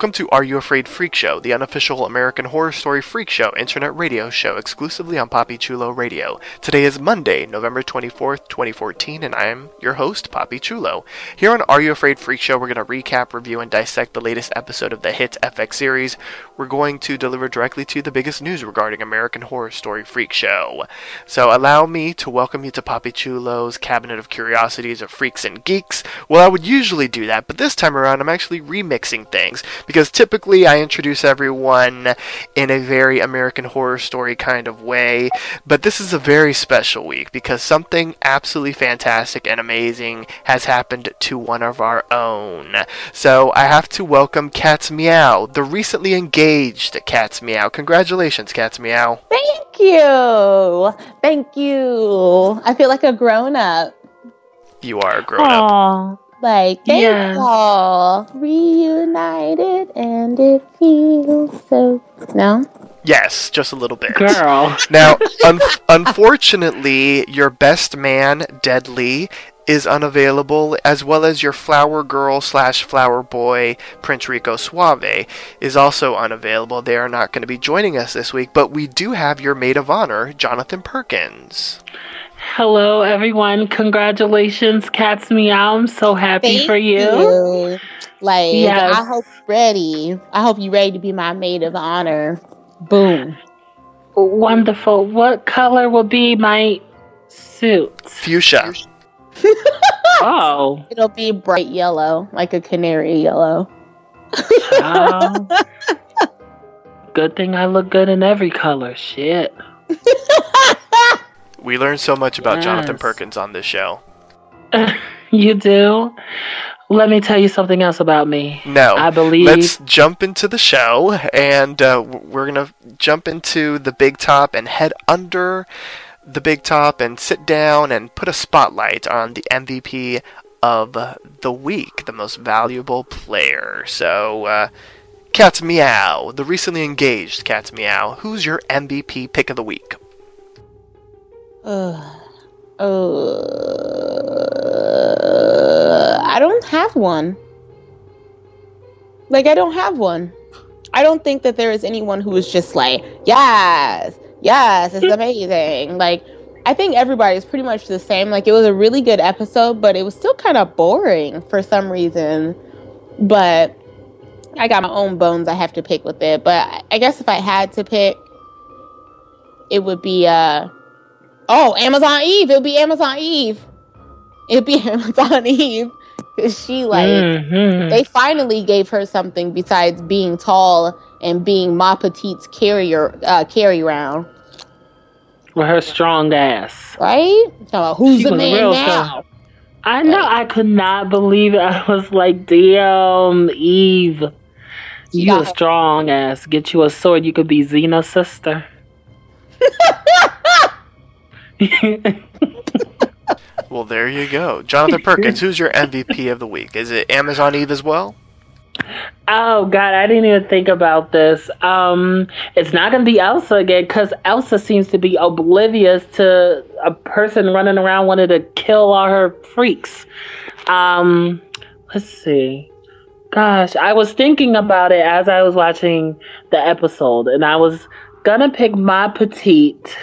Welcome to Are You Afraid Freak Show, the unofficial American Horror Story Freak Show internet radio show exclusively on Poppy Chulo Radio. Today is Monday, November 24th, 2014, and I am your host, Poppy Chulo. Here on Are You Afraid Freak Show, we're going to recap, review, and dissect the latest episode of the hit FX series. We're going to deliver directly to the biggest news regarding American Horror Story Freak Show. So allow me to welcome you to Poppy Chulo's Cabinet of Curiosities of Freaks and Geeks. Well, I would usually do that, but this time around I'm actually remixing things because typically I introduce everyone in a very American Horror Story kind of way, but this is a very special week because something absolutely fantastic and amazing has happened to one of our own. So I have to welcome Cat's Meow, the recently engaged Cat's Meow. Congratulations, Cat's Meow. Thank you. Thank you. I feel like a grown up. You are a grown up. Aw. Like, thank Yeah. y'all. Reunited and it feels so. No? Yes, just a little bit. Girl. Now, un- unfortunately, your best man, Deadly, is unavailable, as well as your flower girl slash flower boy, Prince Rico Suave, is also unavailable. They are not going to be joining us this week, but we do have your maid of honor, Jonathan Perkins. Hello, everyone. Congratulations, Cats Meow. I'm so happy Thank for you. you. Like, Yes. I hope you're ready. I hope you're ready to be my maid of honor. Boom. Wonderful. What color will be my suit? Fuchsia. Oh, It'll be bright yellow, like a canary yellow. child. good thing I look good in every color. Shit. We learned so much about Jonathan Perkins on this show. you do? Let me tell you something else about me. No. I believe. Let's jump into the show, and uh, we're going to jump into the big top and head under the big top and sit down and put a spotlight on the MVP of the week, the most valuable player. So, uh, Cat's Meow, the recently engaged Cat's Meow, who's your MVP pick of the week? Uh, uh, I don't have one. Like, I don't have one. I don't think that there is anyone who is just like, yes, yes, it's amazing. Like, I think everybody's pretty much the same. Like, it was a really good episode, but it was still kind of boring for some reason. But I got my own bones I have to pick with it. But I- I guess if I had to pick, it would be, uh, Oh, Amazon Eve. It'll be Amazon Eve. It'll be Amazon Eve. Cause she like Mhm. they finally gave her something besides being tall and being Ma Petite's carrier uh carry round. With her strong ass. Right? So who's She the man real now? strong. I know. I could not believe it. I was like, damn, Eve. She You got a her- strong ass. Get you a sword. You could be Xena's sister. Well, there you go. Jonathan Perkins, who's your MVP of the week? Is it Amazon Eve as well? oh God, I didn't even think about this. Um, it's not gonna be Elsa again because Elsa seems to be oblivious to a person running around wanting to kill all her freaks. Um, let's see. Gosh, I was thinking about it as I was watching the episode, and I was gonna pick Ma Petite,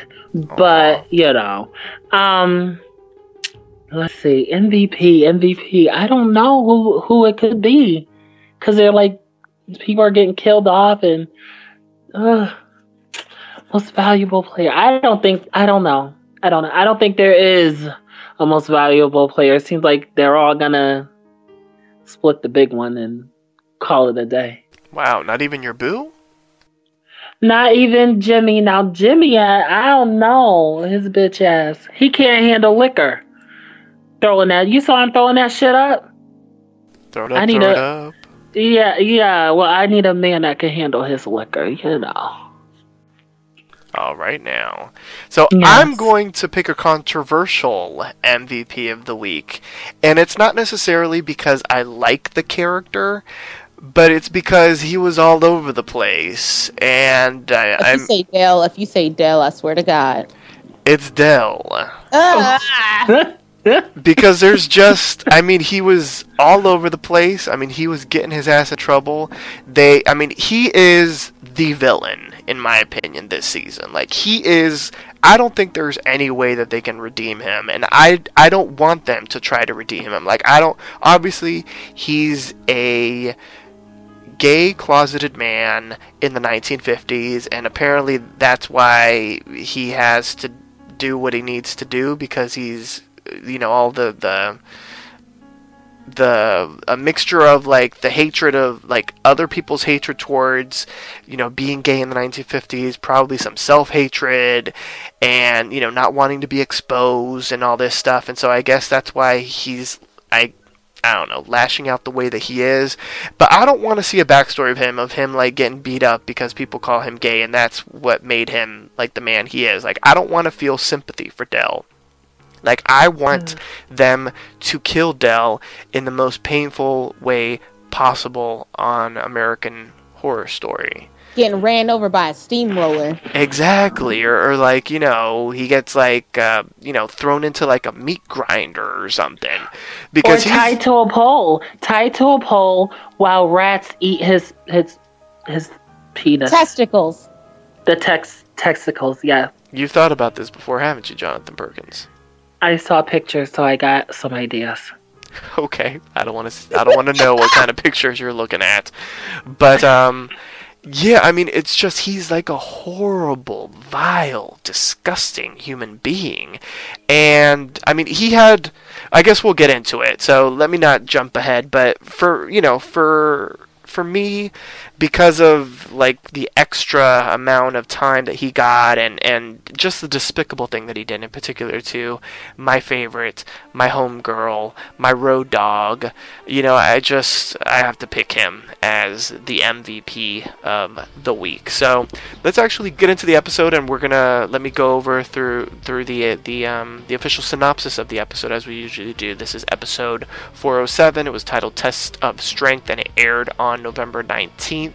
but you know, um, let's see, MVP, MVP. I don't know who who it could be, because they're like people are getting killed off, and uh, most valuable player. I don't think. I don't know. I don't know. I don't think there is a most valuable player. It seems like they're all gonna split the big one and call it a day. Wow, not even your boo? Not even Jimmy. Now Jimmy, I, I don't know his bitch ass. He can't handle liquor. Throwing that, you saw him throwing that shit up. Throw it up. I need throw a, it up. Yeah, yeah. Well, I need a man that can handle his liquor. You know. All right now. So yes. I'm going to pick a controversial MVP of the week. And it's not necessarily because I like the character, but it's because he was all over the place. And I, if I'm, you say Dell, if you say Dell, I swear to God, it's Dell. Ah. because there's just, I mean, he was all over the place. I mean, he was getting his ass in trouble. They, I mean, he is the villain in my opinion this season. Like he is I don't think there's any way that they can redeem him and I I don't want them to try to redeem him. Like I don't obviously he's a gay closeted man in the 1950s and apparently that's why he has to do what he needs to do because he's you know all the the the a mixture of like the hatred of like other people's hatred towards you know being gay in the 1950s probably some self-hatred and you know not wanting to be exposed and all this stuff. And so i guess that's why he's i I don't know, lashing out the way that he is. But I don't want to see a backstory of him, of him like getting beat up because people call him gay and that's what made him like the man he is. Like I don't want to feel sympathy for Dell. Like I want mm. them to kill Dell in the most painful way possible on American Horror Story. Getting ran over by a steamroller. Exactly, or, or like you know he gets like uh, you know thrown into like a meat grinder or something. Because or tied to a pole, tied to a pole while rats eat his his his penis testicles. The tex testicles, yeah. You've thought about this before, haven't you, Jonathan Perkins? I saw pictures, so I got some ideas. Okay, I don't want to. I don't want to know what kind of pictures you're looking at, but um, yeah, I mean, it's just he's like a horrible, vile, disgusting human being, and I mean, he had. I guess we'll get into it. So let me not jump ahead, but for you know, for for me, because of like the extra amount of time that he got and and just the despicable thing that he did in particular to my favorite my homegirl my road dog. You know i just i have to pick him as the mvp of the week. So let's actually get into the episode and we're gonna let me go over through through the the um the official synopsis of the episode as we usually do. This is episode 407 it was titled test of strength and it aired on november 19th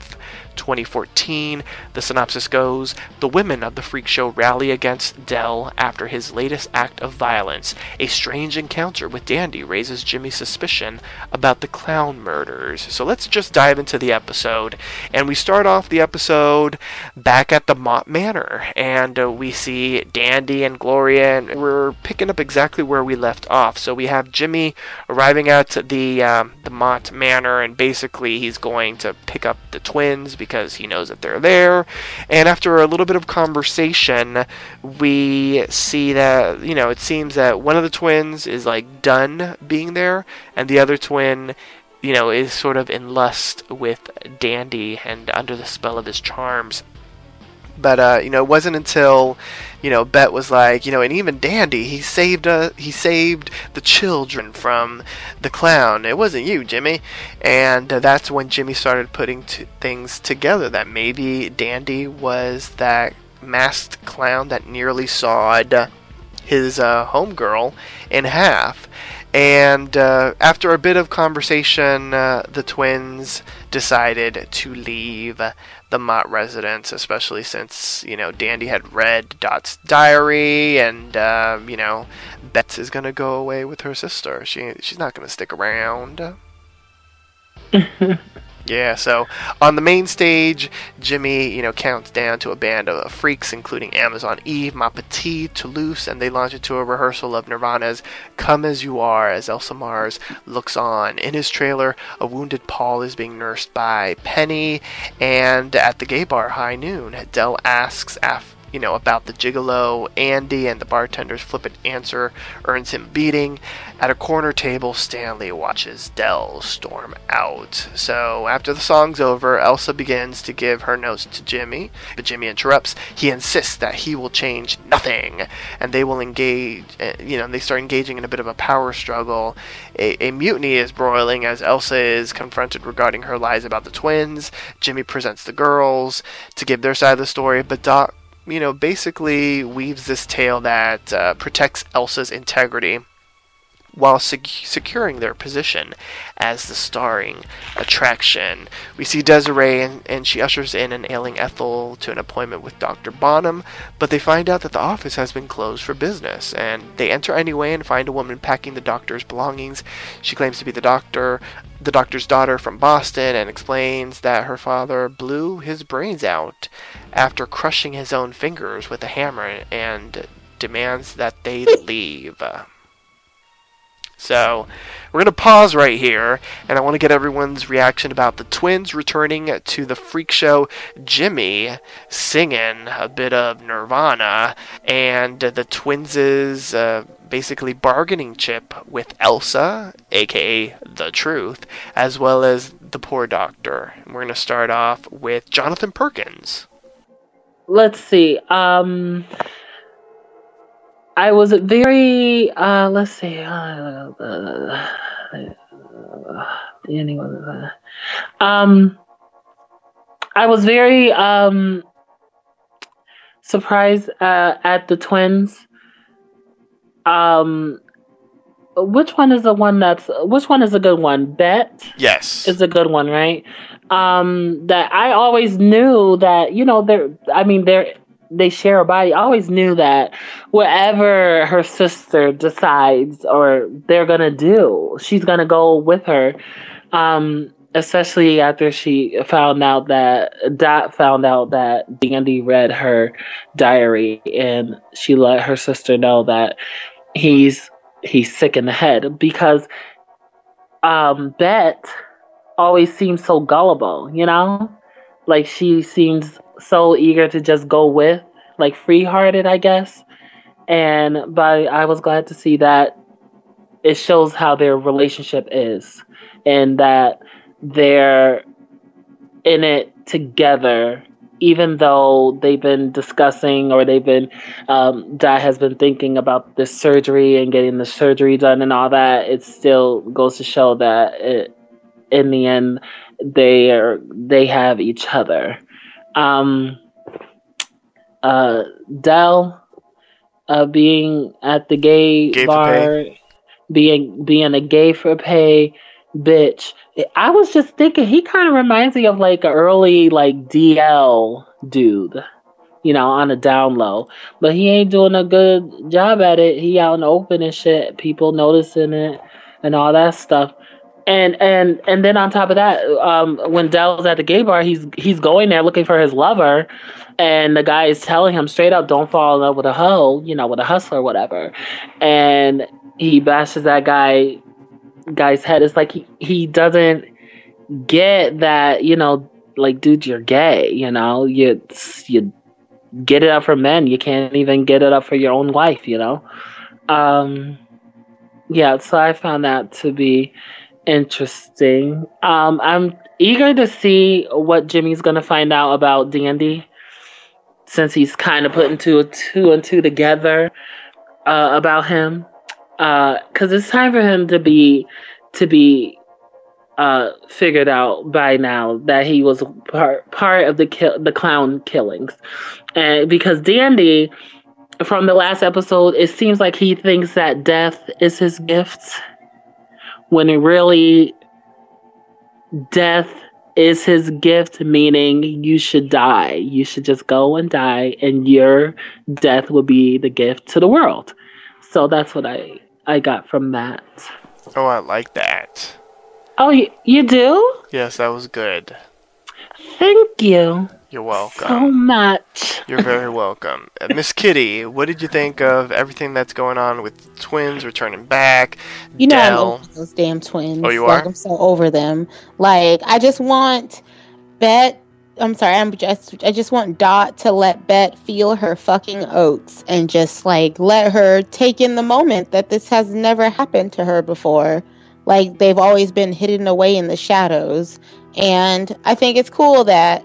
2014. The synopsis goes The women of the freak show rally against Dell after his latest act of violence. A strange encounter with Dandy raises Jimmy's suspicion about the clown murders. So let's just dive into the episode. And we start off the episode back at the Mott Manor. And uh, we see Dandy and Gloria, and we're picking up exactly where we left off. So we have Jimmy arriving at the, um, the Mott Manor, and basically he's going to pick up the twins because he knows that they're there. And after a little bit of conversation, we see that, you know, it seems that one of the twins is like done being there, and the other twin you know, is sort of in lust with Dandy and under the spell of his charms. But uh, you know, it wasn't until you know Bette was like, you know, and even Dandy, he saved uh, he saved the children from the clown. It wasn't you, Jimmy, and uh, that's when Jimmy started putting t- things together. That maybe Dandy was that masked clown that nearly sawed his uh, homegirl in half. And uh, after a bit of conversation, uh, the twins decided to leave the Mott residence, especially since you know Dandy had read Dot's diary, and uh, you know Bets is gonna go away with her sister. She she's not gonna stick around. Yeah, so on the main stage, Jimmy, you know, counts down to a band of freaks, including Amazon Eve, Ma Petite, Toulouse, and they launch into a rehearsal of Nirvana's Come As You Are as Elsa Mars looks on. In his trailer, a wounded Paul is being nursed by Penny, and at the gay bar High Noon, Dell asks af- you know, about the gigolo, Andy, and the bartender's flippant answer earns him beating. At a corner table, Stanley watches Dell storm out. So, after the song's over, Elsa begins to give her notes to Jimmy, but Jimmy interrupts. He insists that he will change nothing, and they will engage, eh, you know, they start engaging in a bit of a power struggle. A, a mutiny is broiling as Elsa is confronted regarding her lies about the twins. Jimmy presents the girls to give their side of the story, but Dot you know, basically weaves this tale that uh, protects Elsa's integrity while sec- securing their position as the starring attraction. We see Desiree and, and she ushers in an ailing Ethel to an appointment with Dr. Bonham, but they find out that the office has been closed for business, and they enter anyway and find a woman packing the doctor's belongings. She claims to be the doctor, the doctor's daughter from Boston, and explains that her father blew his brains out after crushing his own fingers with a hammer and demands that they leave. So, we're going to pause right here, and I want to get everyone's reaction about the twins returning to the freak show, Jimmy singing a bit of Nirvana, and the twins' uh, basically bargaining chip with Elsa, aka The Truth, as well as the poor doctor. And we're going to start off with Jonathan Perkins. Let's see. Um, I was very uh let's see uh, uh, anyone um I was very um surprised uh, at the twins. Um which one is the one that's which one is a good one? Bette yes. is a good one right? Um that i always knew that you know they're i mean they're they share a body. I always knew that whatever her sister decides or they're gonna do, she's gonna go with her. Um, especially after she found out that Dot found out that Dandy read her diary and she let her sister know that he's he's sick in the head because um Bette always seems so gullible, you know? Like she seems so eager to just go with, like free hearted, I guess. And but I was glad to see that it shows how their relationship is and that they're in it together even though they've been discussing or they've been um, dad has been thinking about this surgery and getting the surgery done and all that it still goes to show that it, in the end they are they have each other um, uh, Dell uh, being at the gay, Gay bar, being being a gay for pay bitch. I was just thinking he kind of reminds me of like an early like DL dude, you know, on a down low. But he ain't doing a good job at it. He out in the open and shit. People noticing it and all that stuff. And and and then on top of that, um, when Dell's at the gay bar, he's he's going there looking for his lover, and the guy is telling him straight up, "Don't fall in love with a hoe, you know, with a hustler, whatever." And he bashes that guy guy's head. It's like he he doesn't get that, you know, like dude, you're gay. You know, you you get it up for men. You can't even get it up for your own wife. You know. Um, yeah, so I found that to be interesting. Um, I'm eager to see what Jimmy's gonna find out about Dandy, since he's kind of putting two, two and two together uh, about him. Because it's time for him to be to be uh, figured out by now that he was part part of the kill the clown killings, and because Dandy. From the last episode, it seems like he thinks that death is his gift when it really death is his gift meaning you should die you should just go and die and your death will be the gift to the world so that's what i i got from that Oh, I like that. Oh, you, you do? Yes, that was good. Thank you You're welcome. so much. You're very welcome. Uh, Miss Kitty, what did you think of everything that's going on with twins returning back? You know I'm over those damn twins. Oh, you like, are? I'm so over them. Like I just want Bette. I'm sorry. I'm just. I just want Dot to let Bette feel her fucking oats and just like let her take in the moment that this has never happened to her before. Like they've always been hidden away in the shadows, and I think it's cool that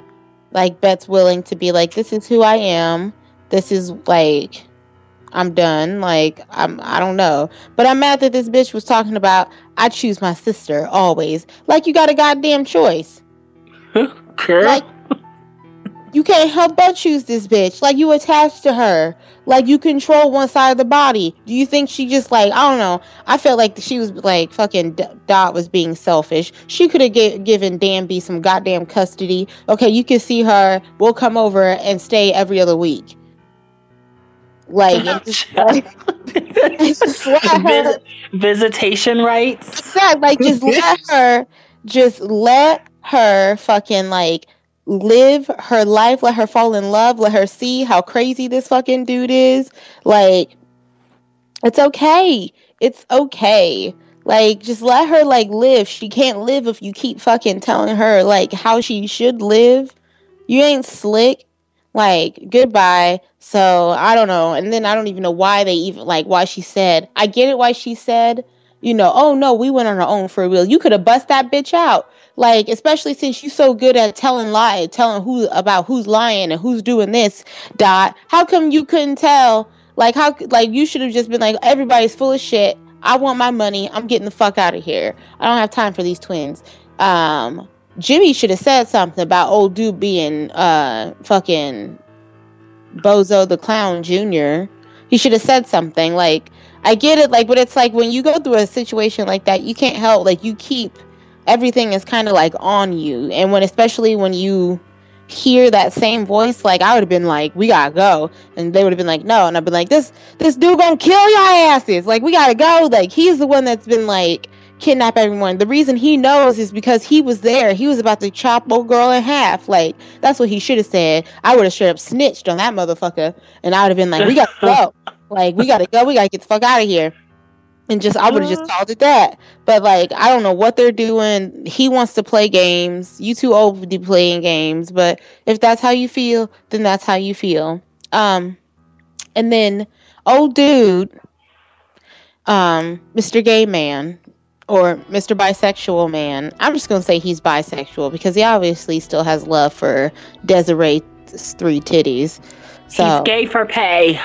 like Bette's willing to be like, this is who I am. This is like I'm done. Like I'm I don't know. But I'm mad that this bitch was talking about I choose my sister always. Like you got a goddamn choice. Girl. Like you can't help but choose this bitch. Like you attached to her. Like you control one side of the body. Do you think she just like I don't know? I felt like she was like fucking D- Dot was being selfish. She could have g- given Dandy some goddamn custody. Okay, you can see her. We'll come over and stay every other week. Like, just, just let her- Vis- visitation rights. Like just let her just let her fucking like live her life, let her fall in love, let her see how crazy this fucking dude is. Like it's okay. It's okay. Like just let her like live. She can't live if you keep fucking telling her like how she should live. You ain't slick. Like goodbye. So I don't know. And then I don't even know why they even like why she said. I get it why she said, you know, oh no, we went on our own for real. You could have bust that bitch out. Like, especially since you're so good at telling lie, telling who about who's lying and who's doing this, dot. How come you couldn't tell? Like how like you should have just been like, everybody's full of shit. I want my money. I'm getting the fuck out of here. I don't have time for these twins. Um Jimmy should have said something about old dude being uh fucking Bozo the Clown Jr. He should have said something like, I get it, like, but it's like when you go through a situation like that, you can't help, like, you keep everything is kind of like on you. And when, especially when you hear that same voice, like, I would have been like, we gotta go. And they would have been like, no. And I've been like, this, this dude gonna kill your asses. Like, we gotta go. Like, he's the one that's been like, kidnap everyone. The reason he knows is because he was there. He was about to chop old girl in half. Like that's what he should have said. I would have straight up snitched on that motherfucker, and I would have been like, "We gotta go. like we gotta go. We gotta get the fuck out of here." And just I would have just called it that. But like I don't know what they're doing. He wants to play games. You too old to be playing games. But if that's how you feel, then that's how you feel. Um, and then old dude, um, Mr. Gay Man, or Mr. Bisexual Man. I'm just gonna say he's bisexual because he obviously still has love for Desiree's three titties. So He's gay for pay.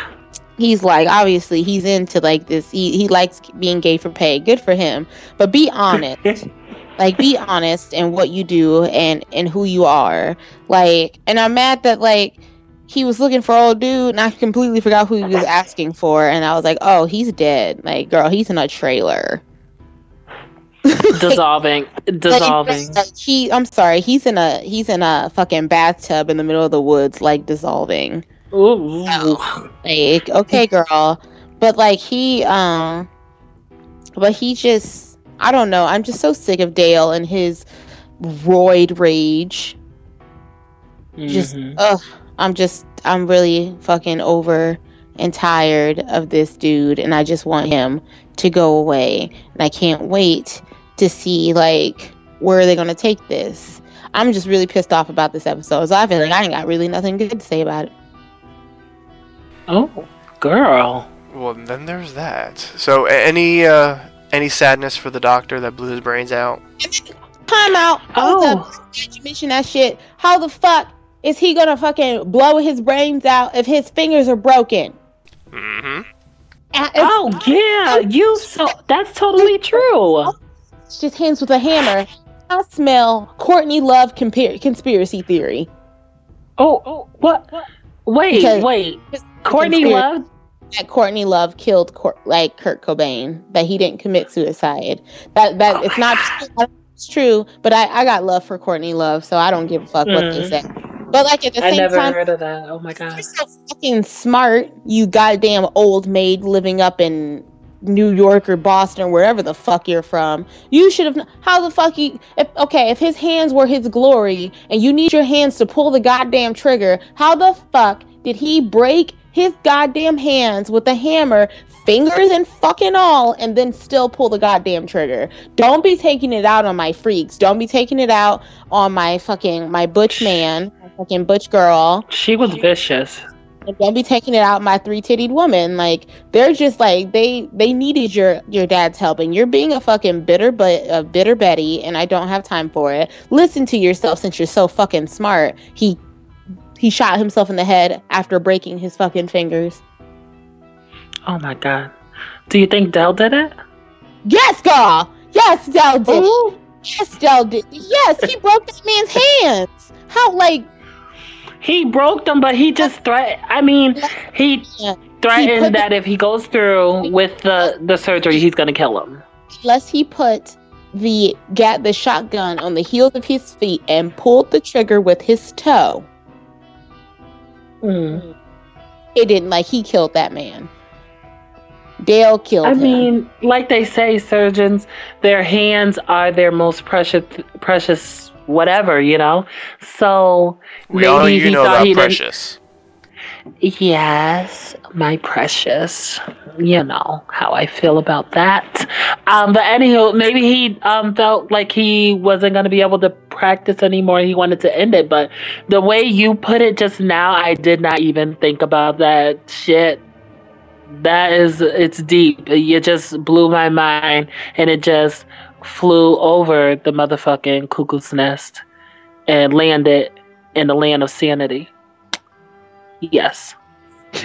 He's like obviously he's into like this he, he likes being gay for pay. Good for him. But be honest. Like be honest in what you do and and who you are. Like and i'm mad that like he was looking for old dude and i completely forgot who he was asking for. And i was like oh he's dead. Like girl he's in a trailer. Dissolving. Dissolving. like, like, he i'm sorry he's in a he's in a fucking bathtub in the middle of the woods like dissolving Ooh. like okay girl. But like he um but he just i don't know. I'm just so sick of dale and his roid rage. Just Mhm. ugh i'm just i'm really fucking over and tired of this dude and i just want him to go away. And i can't wait to see like where they're to take this? I'm just really pissed off about this episode. So i feel like i ain't got really nothing good to say about it Oh, girl. Well, then there's that. So, any uh, any sadness for the doctor that blew his brains out? Time out. Oh. Did you mention that shit? How the fuck is he gonna fucking blow his brains out if his fingers are broken? Mm-hmm. Uh, Oh yeah, you so that's totally true. It's just hands with a hammer. I smell Courtney Love compar- conspiracy theory. Oh, oh what? Wait, Because- wait. Courtney Love. That Courtney Love killed Cor- like Kurt Cobain. That he didn't commit suicide. That that Oh it's not true. it's true. But I I got love for Courtney Love, so I don't give a fuck what they Mm. say. But like at the I same never time, heard of that. Oh my god. You're so fucking smart, you goddamn old maid living up in New York or Boston wherever the fuck you're from. You should have. How the fuck you? If, okay, if his hands were his glory and you need your hands to pull the goddamn trigger, how the fuck did he break his goddamn hands with a hammer, fingers and fucking all, and then still pull the goddamn trigger? Don't be taking it out on my freaks. Don't be taking it out on my fucking my butch man, my fucking butch girl. She was vicious. And don't be taking it out my three-titted woman. Like they're just like they they needed your your dad's help, and you're being a fucking bitter but a bitter Betty, and I don't have time for it. Listen to yourself since you're so fucking smart. He he shot himself in the head after breaking his fucking fingers. Oh my god. Do you think Dell did it? Yes, girl. Yes, Dell did. Ooh. Yes, Dell did. Yes, he broke that man's hands. How like he broke them, but he just threat. I mean, he threatened he that the- if he goes through with the the surgery, he's gonna kill him. Unless he put the got the shotgun on the heels of his feet and pulled the trigger with his toe. Mm. It didn't like he killed that man. Dale killed I him. mean, like they say, surgeons, their hands are their most precious precious whatever, you know. So we all you know about precious. Yes, my precious. You know how I feel about that. Um, but anywho, maybe he um felt like he wasn't gonna be able to practice anymore. He wanted to end it. But the way you put it just now, I did not even think about that shit. That is, it's deep. You just blew my mind, and it just flew over the motherfucking cuckoo's nest and landed in the land of sanity. Yes.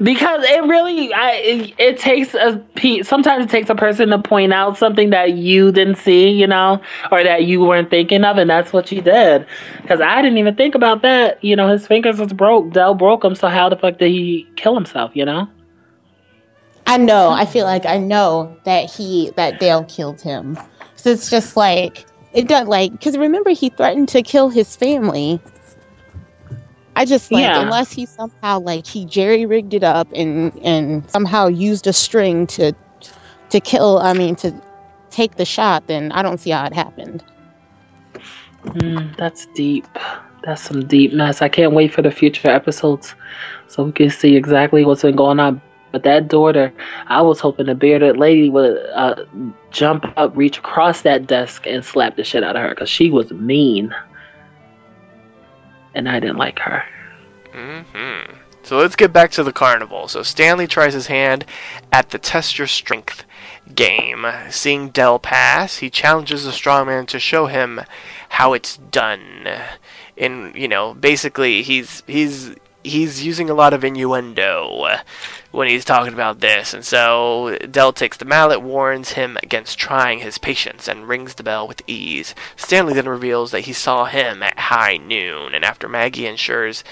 because it really I, it, it, takes a sometimes it takes a person to point out something that you didn't see you know or that you weren't thinking of and that's what you did because i didn't even think about that you know his fingers was broke dell broke them so how the fuck did he kill himself you know I know. I feel like I know that he that Dale killed him. So it's just like it does like because remember he threatened to kill his family. I just like yeah. unless he somehow like he jerry rigged it up and and somehow used a string to to kill. I mean to take the shot. Then I don't see how it happened. Mm, that's deep. That's some deep mess. I can't wait for the future episodes so we can see exactly what's been going on but that daughter, I was hoping the bearded lady would uh, jump up, reach across that desk, and slap the shit out of her because she was mean. And I didn't like her. Mm-hmm. So let's get back to the carnival. So Stanley tries his hand at the test your strength game. Seeing Dell pass, he challenges the strongman to show him how it's done. And you know, basically, he's he's he's using a lot of innuendo when he's talking about this, and so Dell takes the mallet, warns him against trying his patience, and rings the bell with ease. Stanley then reveals that he saw him at high noon, and after Maggie ensures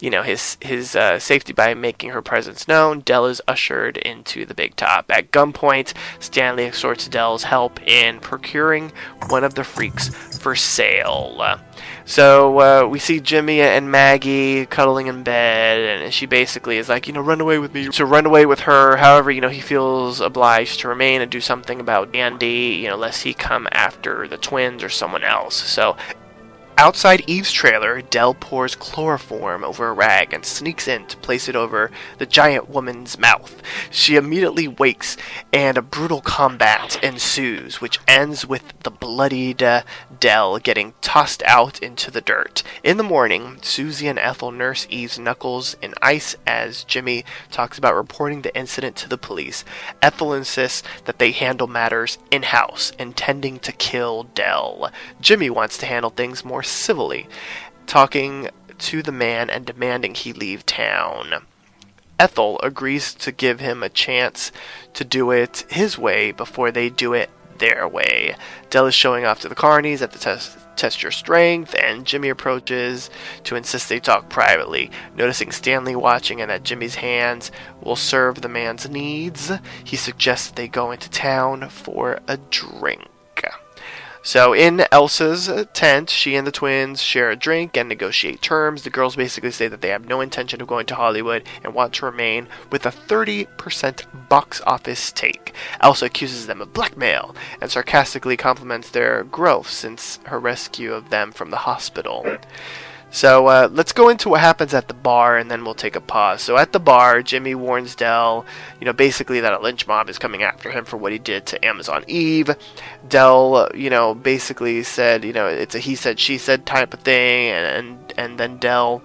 you know his his uh, safety by making her presence known. Dell is ushered into the big top. At gunpoint, Stanley extorts Dell's help in procuring one of the freaks for sale. So uh, we see Jimmy and Maggie cuddling in bed, and she basically is like, you know, run away with me. To run away with her. However, you know, he feels obliged to remain and do something about Andy, you know, lest he come after the twins or someone else. So Outside Eve's trailer, Dell pours chloroform over a rag and sneaks in to place it over the giant woman's mouth. She immediately wakes, and a brutal combat ensues, which ends with the bloodied uh, Dell getting tossed out into the dirt. In the morning, Susie and Ethel nurse Eve's knuckles in ice as Jimmy talks about reporting the incident to the police. Ethel insists that they handle matters in house, intending to kill Dell. Jimmy wants to handle things more civilly, talking to the man and demanding he leave town. Ethel agrees to give him a chance to do it his way before they do it their way. Dell is showing off to the carnies at the test, test your strength, and Jimmy approaches to insist they talk privately. Noticing Stanley watching and that Jimmy's hands will serve the man's needs, he suggests they go into town for a drink. So in Elsa's tent, she and the twins share a drink and negotiate terms. The girls basically say that they have no intention of going to Hollywood and want to remain with a 30% box office take. Elsa accuses them of blackmail and sarcastically compliments their growth since her rescue of them from the hospital. So uh, let's go into what happens at the bar, and then we'll take a pause. So at the bar, Jimmy warns Dell, you know, basically that a lynch mob is coming after him for what he did to Amazon Eve. Dell, you know, basically said, you know, it's a he said she said type of thing, and and, and then Dell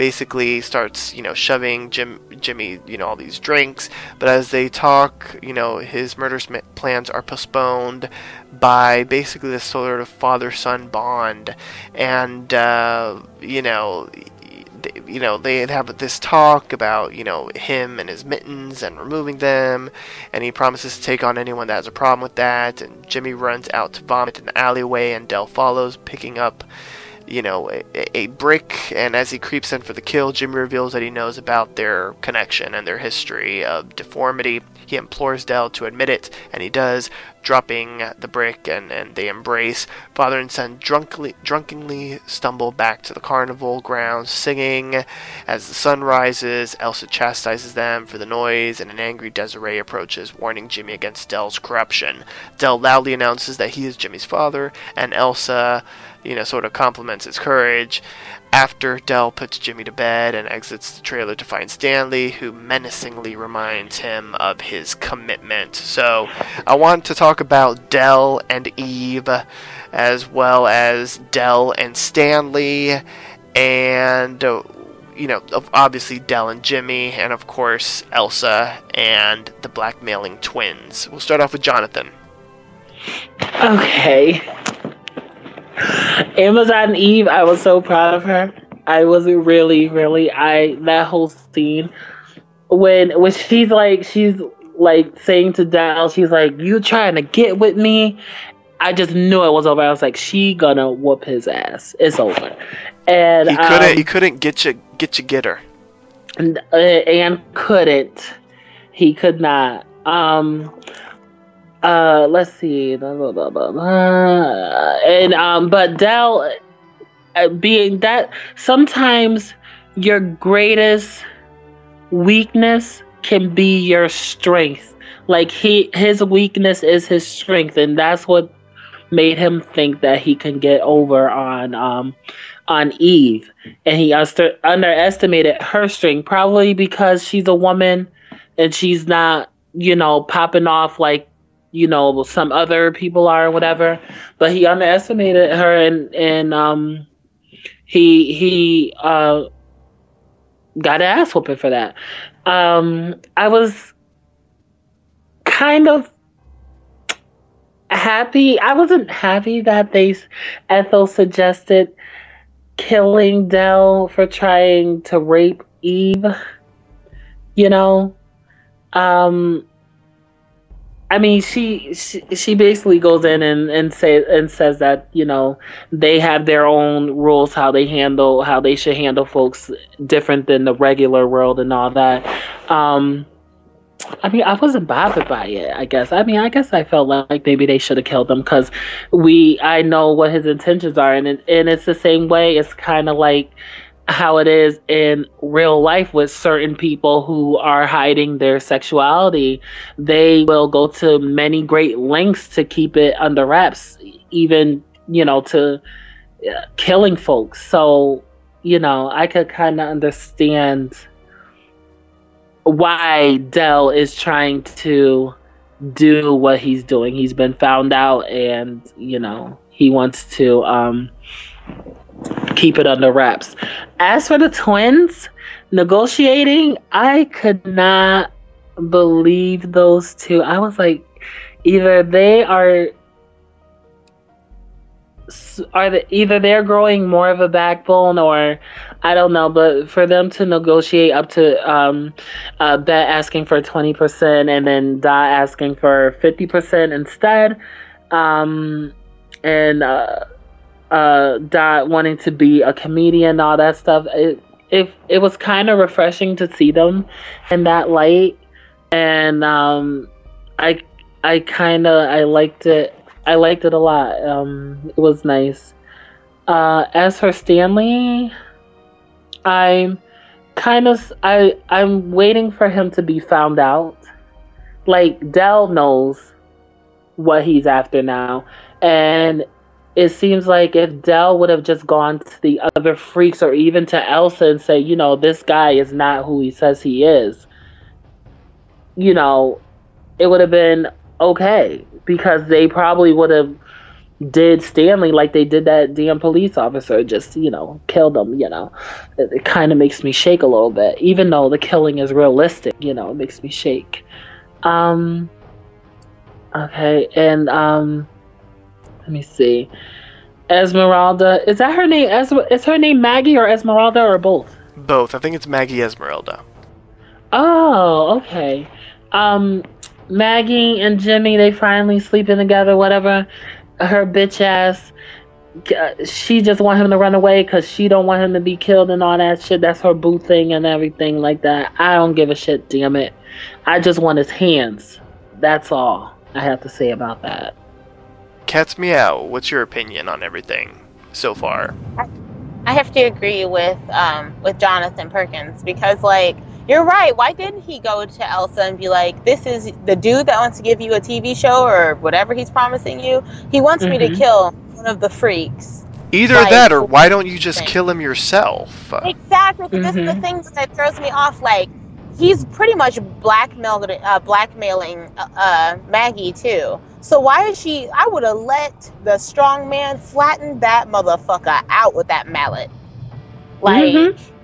basically starts, you know, shoving Jim, Jimmy, you know, all these drinks. But as they talk, you know, his murder plans are postponed by basically this sort of father-son bond, and uh, you know. You know, they have this talk about, you know, him and his mittens and removing them, and he promises to take on anyone that has a problem with that. And Jimmy runs out to vomit in the alleyway, and dell follows, picking up you know, a, a, brick, and as he creeps in for the kill, Jimmy reveals that he knows about their connection and their history of deformity. He implores Dell to admit it, and he does, dropping the brick, and, and they embrace. Father and son drunkenly, drunkenly stumble back to the carnival grounds, singing. As the sun rises, Elsa chastises them for the noise, and an angry Desiree approaches, warning Jimmy against Dell's corruption. Dell loudly announces that he is Jimmy's father, and Elsa you know, sort of compliments his courage. After Dell puts Jimmy to bed and exits the trailer to find Stanley, who menacingly reminds him of his commitment. So, I want to talk about Dell and Eve, as well as Dell and Stanley, and uh, you know, obviously Dell and Jimmy, and of course Elsa and the blackmailing twins. We'll start off with Jonathan. Okay. Amazon Eve, I was so proud of her. I was really, really I that whole scene when when she's like she's like saying to Dell, she's like, You trying to get with me? I just knew it was over. I was like, she gonna whoop his ass. It's over. And he couldn't um, he couldn't get you get you get her. And, and couldn't. He could not. Um uh, let's see. Blah, blah, blah, and um, but Dell, uh, being that sometimes your greatest weakness can be your strength. Like he, his weakness is his strength, and that's what made him think that he can get over on um on Eve, and he under- underestimated her strength, probably because she's a woman and she's not, you know, popping off like you know some other people are or whatever. But he underestimated her and and um he he uh got an ass whooping for that. Um i was kind of happy. I wasn't happy that they ethel suggested killing dell for trying to rape eve you know? Um I mean, she, she she basically goes in and and say and says that you know they have their own rules how they handle how they should handle folks different than the regular world and all that. Um, I mean, I wasn't bothered by it. I guess. I mean, I guess I felt like maybe they should have killed him because we I know what his intentions are, and and it's the same way. It's kind of like how it is in real life with certain people who are hiding their sexuality. They will go to many great lengths to keep it under wraps, even, you know, to uh, killing folks. So, you know, I could kind of understand why Dell is trying to do what he's doing. He's been found out and, you know, he wants to um keep it under wraps. As for the twins negotiating, I could not believe those two. I was like, either they are are the, either they're growing more of a backbone or I don't know, but for them to negotiate up to um, uh, Bette asking for 20% and then Dot asking for 50% instead, um, and uh, uh, Dot wanting to be a comedian, all that stuff. It it, it was kind of refreshing to see them in that light, and um, I I kind of I liked it. I liked it a lot. Um, it was nice. Uh, as for Stanley, I'm kind of I I'm waiting for him to be found out. Like Dell knows what he's after now, and it seems like if Dell would have just gone to the other freaks or even to Elsa and say, you know, this guy is not who he says he is, you know, it would have been okay because they probably would have did Stanley like they did that damn police officer, just, you know, killed him, you know. It, it kind of makes me shake a little bit, even though the killing is realistic, you know, it makes me shake. Um, okay, and, um, let me see. Esmeralda, is that her name? Is her name Maggie or Esmeralda or both? Both. I think it's Maggie Esmeralda. Oh, okay. Um, Maggie and Jimmy, they finally sleeping together, whatever. Her bitch ass, uh, she just want him to run away because she don't want him to be killed and all that shit. That's her boo thing and everything like that. I don't give a shit, damn it. I just want his hands. That's all I have to say about that. Cat's Meow, what's your opinion on everything so far? I have to agree with um, with Jonathan Perkins because, like, you're right. Why didn't he go to Elsa and be like, "This is the dude that wants to give you a TV show or whatever he's promising you. He wants mm-hmm. me to mm-hmm. kill one of the freaks." Either like, that, or why don't you just kill him yourself? Exactly. Mm-hmm. This is the mm-hmm. thing that throws me off. Like, he's pretty much blackmailed, uh, blackmailing uh, uh, Maggie too. So why is she? I would have let the strong man flatten that motherfucker out with that mallet, like, mm-hmm.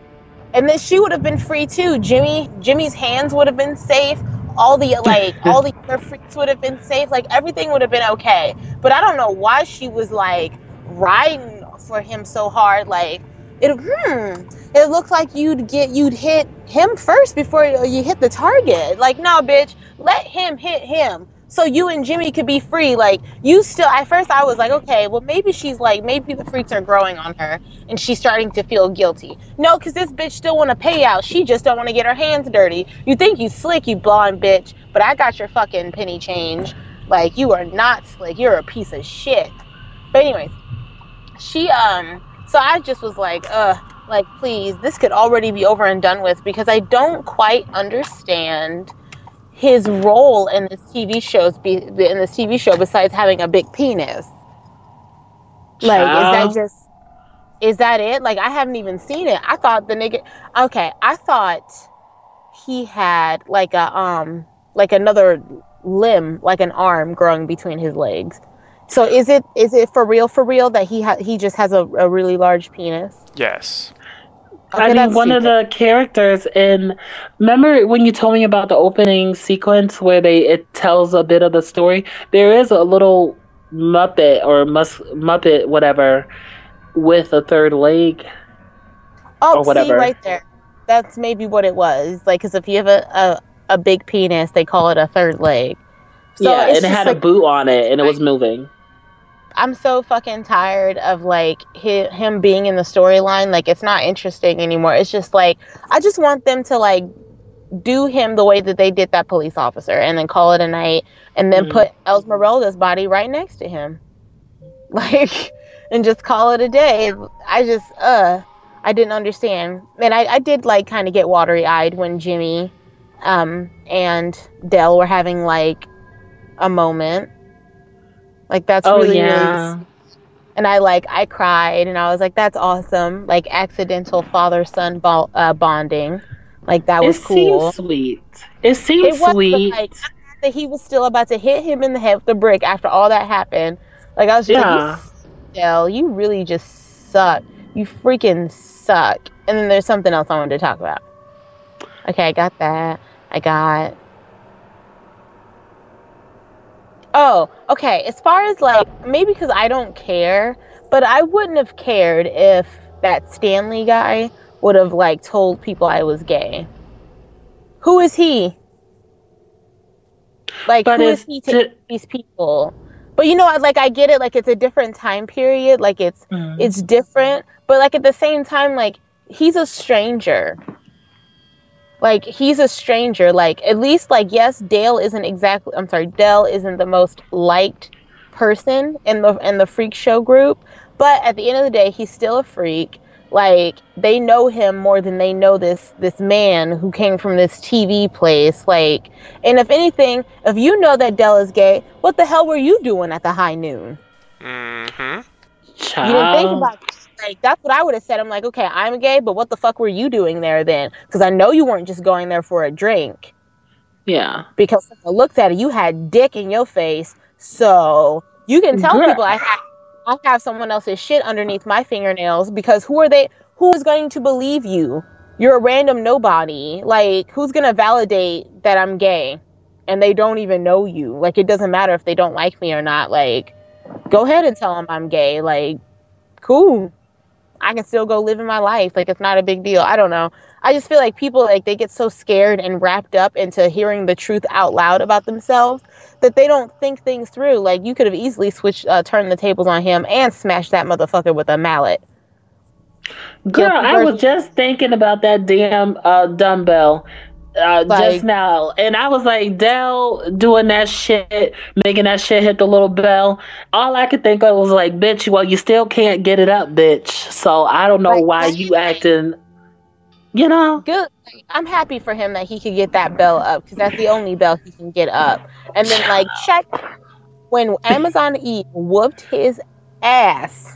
and then she would have been free too. Jimmy, Jimmy's hands would have been safe. All the like, all the other freaks would have been safe. Like everything would have been okay. But I don't know why she was like riding for him so hard. Like it, hmm, it looked like you'd get you'd hit him first before you hit the target. Like no, bitch, let him hit him so you and Jimmy could be free. Like you still at first I was like, okay, well maybe she's like maybe the freaks are growing on her and she's starting to feel guilty. No, cause this bitch still wanna pay out. She just don't wanna get her hands dirty. You think you slick, you blonde bitch, but I got your fucking penny change. Like you are not slick. You're a piece of shit. But anyways, she um so I just was like, uh, like please, this could already be over and done with because I don't quite understand his role in this TV shows be in this TV show besides having a big penis? Like, is that just is that it? Like, I haven't even seen it. I thought the nigga. Okay, I thought he had like a um like another limb, like an arm growing between his legs. So is it is it for real for real that he ha- he just has a, a really large penis? Yes. Okay, I mean, one stupid. of the characters in. Remember when you told me about the opening sequence where they it tells a bit of the story? There is a little Muppet or mus, Muppet whatever with a third leg. Oh, or whatever. see right there. That's maybe what it was. Like, because if you have a, a a big penis, they call it a third leg. So yeah, and it had like, a boot on it, and it was moving. I'm so fucking tired of like him being in the storyline. Like it's not interesting anymore. It's just like I just want them to like do him the way that they did that police officer and then call it a night and then mm. put Esmeralda's body right next to him. Like and just call it a day. I just uh I didn't understand. And I, I did like kind of get watery eyed when Jimmy um and Dell were having like a moment like that's oh, really yeah. and I like I cried and I was like that's awesome. Like accidental father son bo- uh, bonding. Like that was it cool. sweet. It seems sweet. it was, sweet. Like, that he was still about to hit him in the head with the brick after all that happened. Like I was just yeah. like, you really just suck. You freaking suck. And then there's something else I wanted to talk about. Okay, I got that. I got Oh, okay. As far as like maybe because I don't care, but I wouldn't have cared if that Stanley guy would have like told people I was gay. Who is he? Like but who is he to these people? But you know, like I get it. Like it's a different time period. Like it's mm. it's different. But like at the same time, like he's a stranger like he's a stranger like at least like yes dale isn't exactly i'm sorry dell isn't the most liked person in the in the freak show group, but at the end of the day, he's still a freak. Like they know him more than they know this this man who came from this TV place. Like, and if anything, if you know that Dell is gay, what the hell were you doing at the high noon? Mm-hmm. You didn't think about it. Like that's what I would have said. I'm like, okay, I'm gay, but what the fuck were you doing there then? Because I know you weren't just going there for a drink. Yeah. Because I looked at it, you had dick in your face, so you can tell Girl. people I have I have someone else's shit underneath my fingernails because who are they? Who is going to believe you? You're a random nobody. Like who's gonna validate that I'm gay? And they don't even know you. Like it doesn't matter if they don't like me or not. Like go ahead and tell them I'm gay. Like cool. I can still go live in my life. Like it's not a big deal. I don't know. I just feel like people like they get so scared and wrapped up into hearing the truth out loud about themselves that they don't think things through. Like you could have easily switched, uh, turned the tables on him and smashed that motherfucker with a mallet. Girl, I was just thinking about that damn uh, dumbbell uh, Like- just now, and I was like, Dell doing that shit, making that shit hit the little bell. All I could think of was like, bitch, well, you still can't get it up, bitch. So I don't know Right. why you acting, you know? Good. I'm happy for him that he could get that bell up because that's the only bell he can get up. And then like check when Amazon Eve whooped his ass.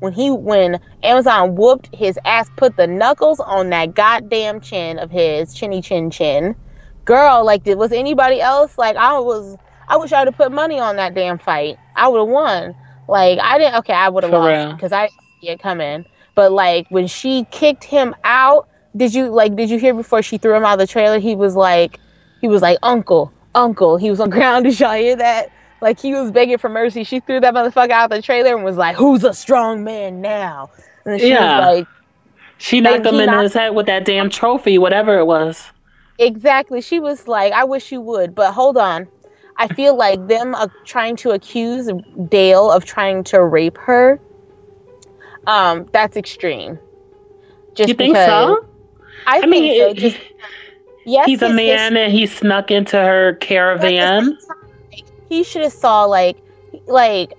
When he when Amazon whooped his ass, put the knuckles on that goddamn chin of his chinny chin chin. Girl, like did was anybody else like I was I wish I would have put money on that damn fight. I would have won. Like I didn't okay, I would have lost because I didn't see it coming. But like when she kicked him out, did you like did you hear before she threw him out of the trailer? He was like he was like, Uncle, Uncle. He was on ground. Did y'all hear that? Like he was begging for mercy. She threw that motherfucker out of the trailer and was like, Who's a strong man now? And then she Yeah. was like, She knocked him in knocked- his head with that damn trophy, whatever it was. Exactly. She was like, I wish you would, but hold on. I feel like them uh, trying to accuse Dale of trying to rape her. Um, that's extreme. Just you think so? I, I think mean, so. Just yes, he's a his man and he snuck into her But at the caravan. same time, like, he should have saw like like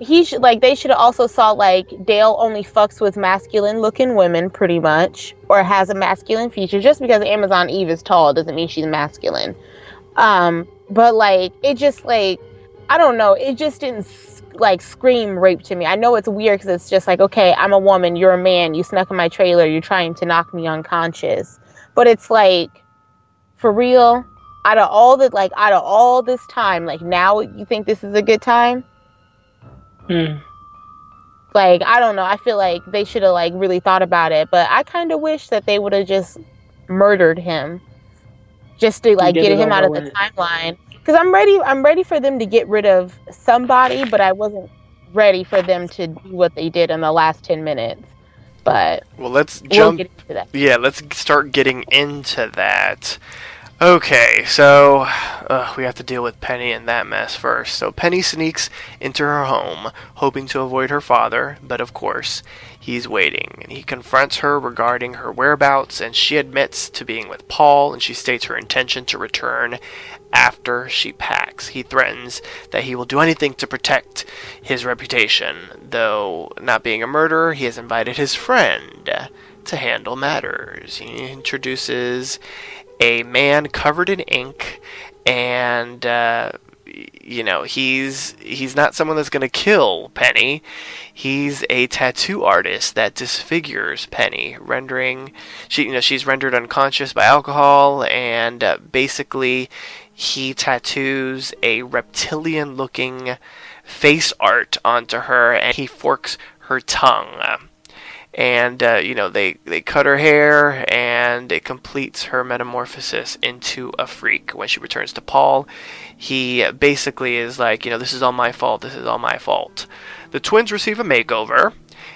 he should like they should have also saw like Dale only fucks with masculine looking women pretty much or has a masculine feature. Just because Amazon Eve is tall doesn't mean she's masculine. Um but like it just like I don't know. It just didn't like scream rape to me. I know it's weird because it's just like okay I'm a woman. You're a man. You snuck in my trailer. You're trying to knock me unconscious. But it's like for real out of all the like out of all this time like now you think this is a good time Hmm. like i don't know i feel like they should have like really thought about it but i kind of wish that they would have just murdered him just to like Get get him out of the with. timeline because i'm ready i'm ready for them to get rid of somebody but i wasn't ready for them to do what they did in the last 10 minutes but Well, let's we'll jump get into that Yeah, let's start getting into that. Okay, so uh, we have to deal with Penny and that mess first. So Penny sneaks into her home, hoping to avoid her father, but of course, he's waiting. And he confronts her regarding her whereabouts, and she admits to being with Paul, and she states her intention to return after she packs. He threatens that he will do anything to protect his reputation. Though not being a murderer, he has invited his friend to handle matters. He introduces a man covered in ink, and uh, you know he's he's not someone that's going to kill Penny. He's a tattoo artist that disfigures Penny, rendering she you know she's rendered unconscious by alcohol, and uh, basically he tattoos a reptilian-looking face art onto her, and he forks her tongue and uh, you know they they cut her hair and it completes her metamorphosis into a freak. When she returns to Paul he basically is like you know this is all my fault. This is all my fault. The twins receive a makeover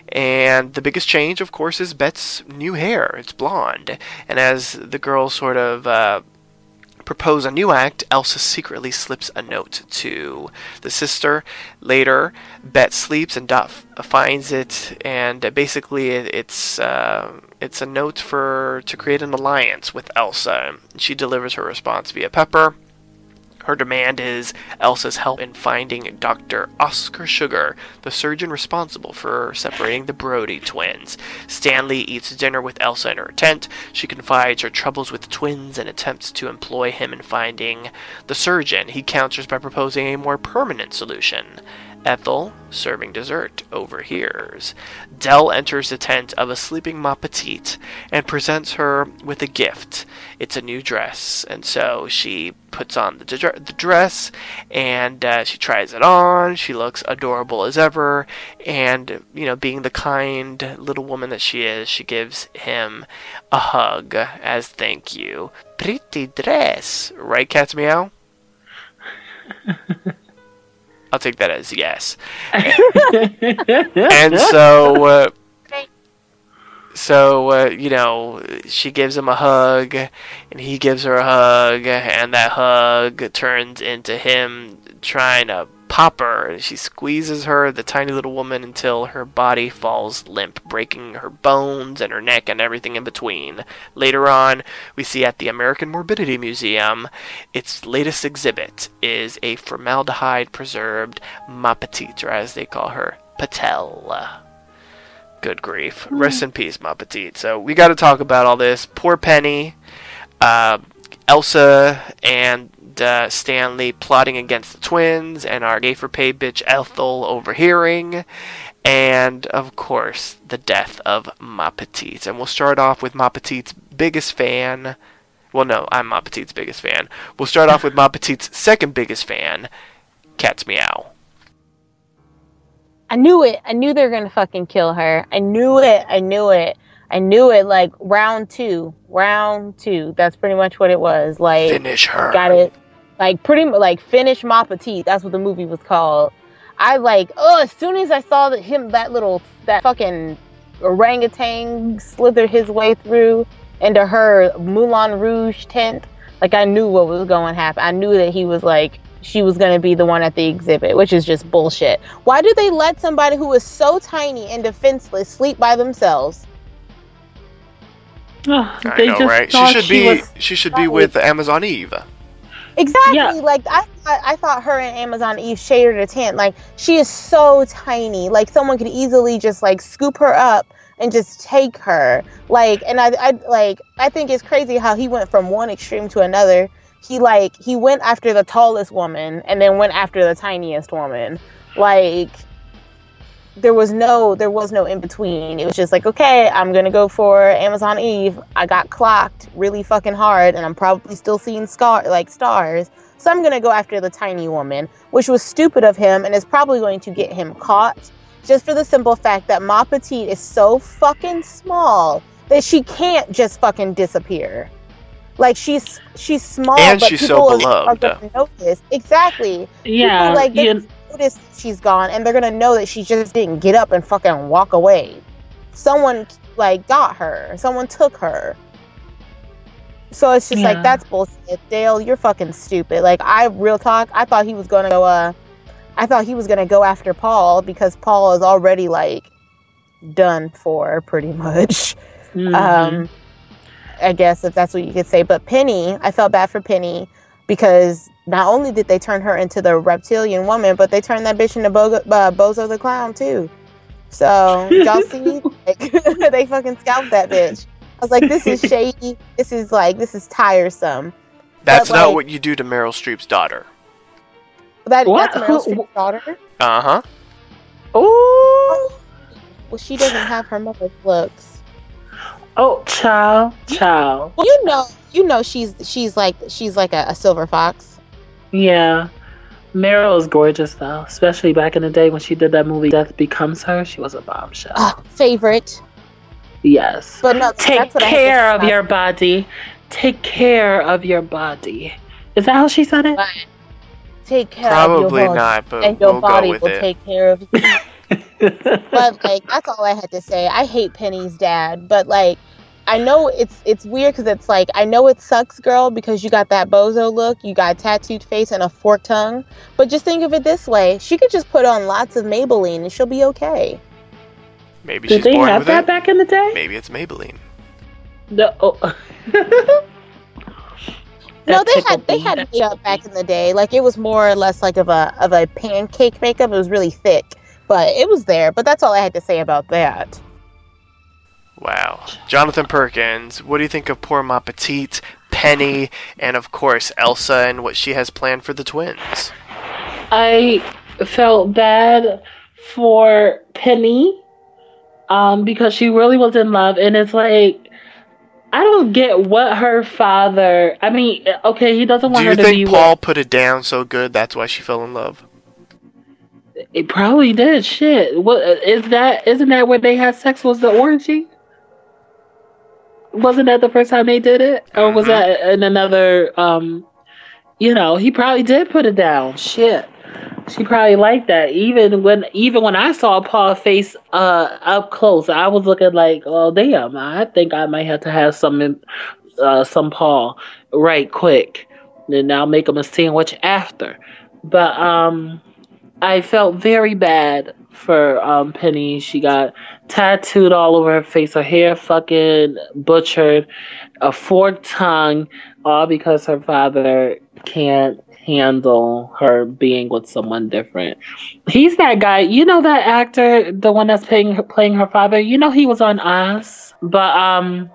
and the biggest change of course is Bette's new hair. It's blonde. And as the girls sort of uh, propose a new act, Elsa secretly slips a note to the sister. Later, Bette sleeps and Dot finds it, and basically it, it's uh, it's a note for to create an alliance with Elsa. She delivers her response via Pepper. Her demand is Elsa's help in finding Dr. Oscar Sugar, the surgeon responsible for separating the Brody twins. Stanley eats dinner with Elsa in her tent. She confides her troubles with twins and attempts to employ him in finding the surgeon. He counters by proposing a more permanent solution. Ethel, serving dessert, overhears. Dell enters the tent of a sleeping Ma Petite and presents her with a gift. It's a new dress, and so she puts on the, the dress and uh, she tries it on. She looks adorable as ever, and you know, being the kind little woman that she is, she gives him a hug as thank you. Pretty dress, right, Cat's Meow? I'll take that as yes. and so, uh, so uh, you know, she gives him a hug, and he gives her a hug, and that hug turns into him trying to pop her, and she squeezes her, the tiny little woman, until her body falls limp, breaking her bones and her neck and everything in between. Later on, we see at the American Morbidity Museum, its latest exhibit is a formaldehyde preserved Ma Petite, or as they call her, Patel. Good grief. Rest in peace, Ma Petite. So we got to talk about all this. Poor Penny. Uh, Elsa and uh, Stanley plotting against the twins, and our gay for pay bitch Ethel overhearing, and of course the death of Ma Petite. And we'll start off with Ma Petite's biggest fan. Well, no, I'm Ma Petite's biggest fan. We'll start off with Ma Petite's second biggest fan, Cat's Meow. I knew it. I knew they were gonna fucking kill her. I knew it. I knew it. I knew it. Like round two, round two. That's pretty much what it was. Like finish her. Got it. Like pretty much like finish Ma Petite. That's what the movie was called. I like oh as soon as I saw that him that little that fucking orangutan slithered his way through into her Moulin Rouge tent, like I knew what was going to happen. I knew that he was like she was going to be the one at the exhibit, which is just bullshit. Why do they let somebody who is so tiny and defenseless sleep by themselves? Oh, I know, right? She should she be she should be with Amazon Eve. Exactly. Yeah. Like I, I thought her and Amazon Eve shared a tent. Like she is so tiny. Like someone could easily just like scoop her up and just take her. Like, and I, I like I think it's crazy how he went from one extreme to another. He like he went after the tallest woman and then went after the tiniest woman. Like there was no there was no in between. It was just like, okay, I'm gonna go for Amazon Eve. I got clocked really fucking hard, and I'm probably still seeing scar like stars. So I'm gonna go after the tiny woman, which was stupid of him, and is probably going to get him caught. Just for the simple fact that Ma Petite is so fucking small that she can't just fucking disappear. Like she's she's small, and but she's people so beloved. are gonna notice exactly. Yeah, people, like they, notice she's gone and they're gonna know that she just didn't get up and fucking walk away. Someone like got her. Someone took her. So it's just yeah. like that's bullshit. Dale, you're fucking stupid. Like I real talk, I thought he was gonna go uh I thought he was gonna go after Paul because Paul is already like done for pretty much. Mm-hmm. Um I guess if that's what you could say. But Penny, I felt bad for Penny because not only did they turn her into the reptilian woman, but they turned that bitch into Bo- uh, Bozo the Clown too. So y'all see, like, they fucking scalped that bitch. I was like, this is shady. This is like, this is tiresome. That's but, not like, what you do to Meryl Streep's daughter. That, that's Meryl Streep's daughter. Uh huh. Oh. Well, she doesn't have her mother's looks. Oh, child, child. Well, you know, you know, she's she's like she's like a, a silver fox. Yeah. Meryl is gorgeous though, especially back in the day when she did that movie Death Becomes Her. She was a bombshell. Uh, favorite. Yes. But no, take care of your body. Take care of your body. Is that how she said it? Take care Probably of your body. not, but and your we'll body will it. take care of you. but like that's all I had to say. I hate Penny's dad, but like I know it's it's weird because it's like I know it sucks, girl, because you got that bozo look, you got tattooed face and a forked tongue. But just think of it this way: she could just put on lots of Maybelline and she'll be okay. Maybe Did she's they born have with that it. back in the day? Maybe it's Maybelline. No. Oh. no, they had they had makeup back in the day. Like it was more or less like of a of a pancake makeup. It was really thick, but it was there. But that's all I had to say about that. Wow. Jonathan Perkins, what do you think of poor Ma Petite, Penny, and of course Elsa and what she has planned for the twins? I felt bad for Penny um, because she really was in love, and it's like I don't get what her father. I mean, okay, he doesn't want Do her to be. Do you think Paul put it down so good that's why she fell in love? It probably did. Shit. What is that? Isn't that when they had sex? Was the orgy? Wasn't that the first time they did it, or was Mhm. that in another? Um, you know, he probably did put it down. Shit. She probably liked that. Even when even when I saw Paul face uh up close, I was looking like, oh damn, I think I might have to have some uh some Paul right quick. And I'll make him a sandwich after. But um I felt very bad for um Penny. She got tattooed all over her face, her hair fucking butchered, a forked tongue, all because her father can't handle her being with someone different. He's that guy. You know that actor, the one that's playing playing her father. You know he was on Us, but um,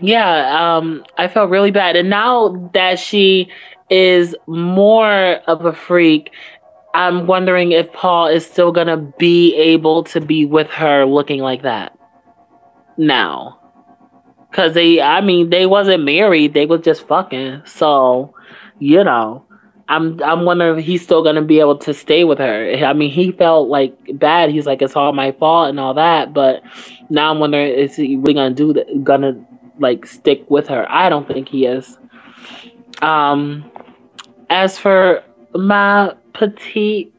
yeah, um, I felt really bad. And now that she is more of a freak, I'm wondering if Paul is still gonna be able to be with her looking like that now. Cause they, I mean, they wasn't married; they was just fucking. So, you know, I'm, I'm wondering if he's still gonna be able to stay with her. I mean, he felt like bad. He's like, it's all my fault and all that. But now I'm wondering, is he really gonna do that? Gonna like stick with her? I don't think he is. Um, as for my petite,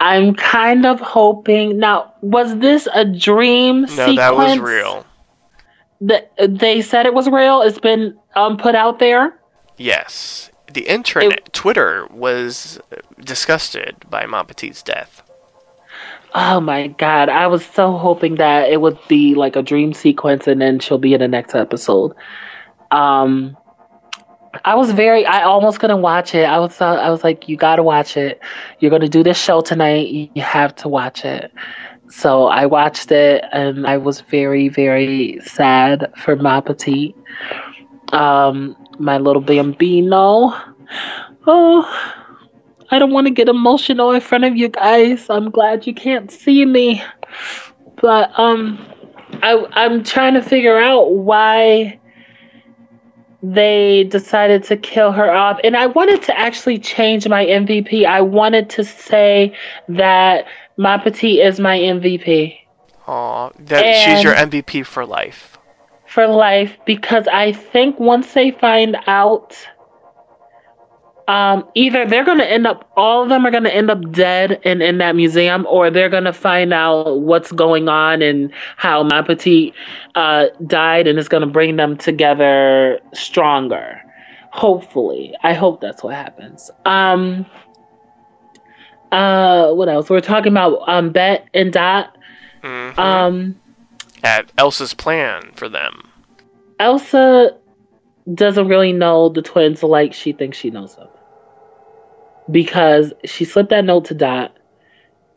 I'm kind of hoping. Now, was this a dream No, sequence? that was real. That they said it was real. It's been um put out there. Yes. The internet, Twitter, was disgusted by Ma Petite's death. Oh my god, I was so hoping that it would be like a dream sequence and then she'll be in the next episode. Um I was very I almost couldn't watch it. I was uh, I was like you got to watch it. You're to do this show tonight. You have to watch it. So I watched it and I was very very sad for Ma Petite. Um my little bambino. Oh, I don't want to get emotional in front of you guys. I'm glad you can't see me. But um I I'm trying to figure out why they decided to kill her off. And I wanted to actually change my MVP. I wanted to say that Ma Petite is my MVP Aw, that she's your MVP for life. for life because I think once they find out um, either they're going to end up, all of them are going to end up dead in, in that museum, or they're going to find out what's going on and how Ma Petite uh, died, and it's going to bring them together stronger. Hopefully. I hope that's what happens. Um, uh, what else? We're talking about um, Bette and Dot. Mhm. Um, At Elsa's plan for them. Elsa doesn't really know the twins like she thinks she knows them. Because she slipped that note to Dot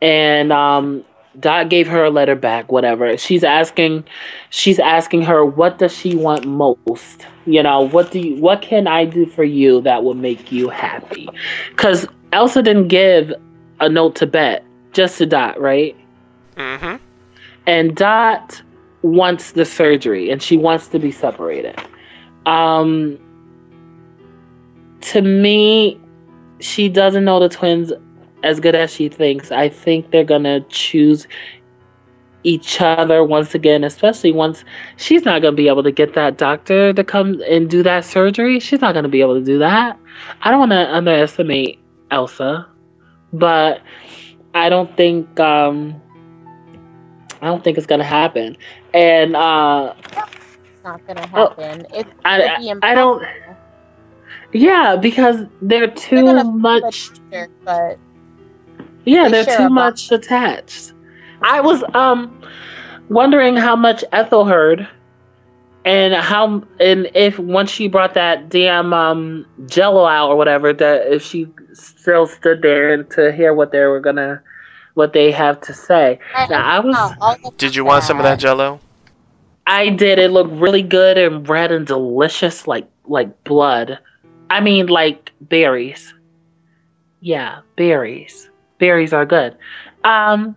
and um Dot gave her a letter back, whatever. She's asking she's asking her what does she want most? You know, what do you what can I do for you that will make you happy? Cuz Elsa didn't give a note to Bette, just to Dot, right? Mm-hmm. and Dot wants the surgery and she wants to be separated. Um, to me, she doesn't know the twins as good as she thinks. I think they're gonna choose each other once again, especially once she's not gonna be able to get that doctor to come and do that surgery. She's not gonna be able to do that. I don't want to underestimate Elsa, but I don't think um, I don't think it's gonna happen. And uh, It's not gonna Oh, happen. it's I- be I- I don't- impossible. Yeah, because they're too They're much. Sure, but Yeah, they they're too a bond. much attached. I was um wondering how much Ethel heard And how and if once she brought that damn um jello out or whatever, that if she still stood there and to hear what they were gonna what they have to say. Now I was Did you want some of that jello? I did. It looked really good and red and delicious like like blood. I mean like berries. Yeah, berries. Berries are good. Um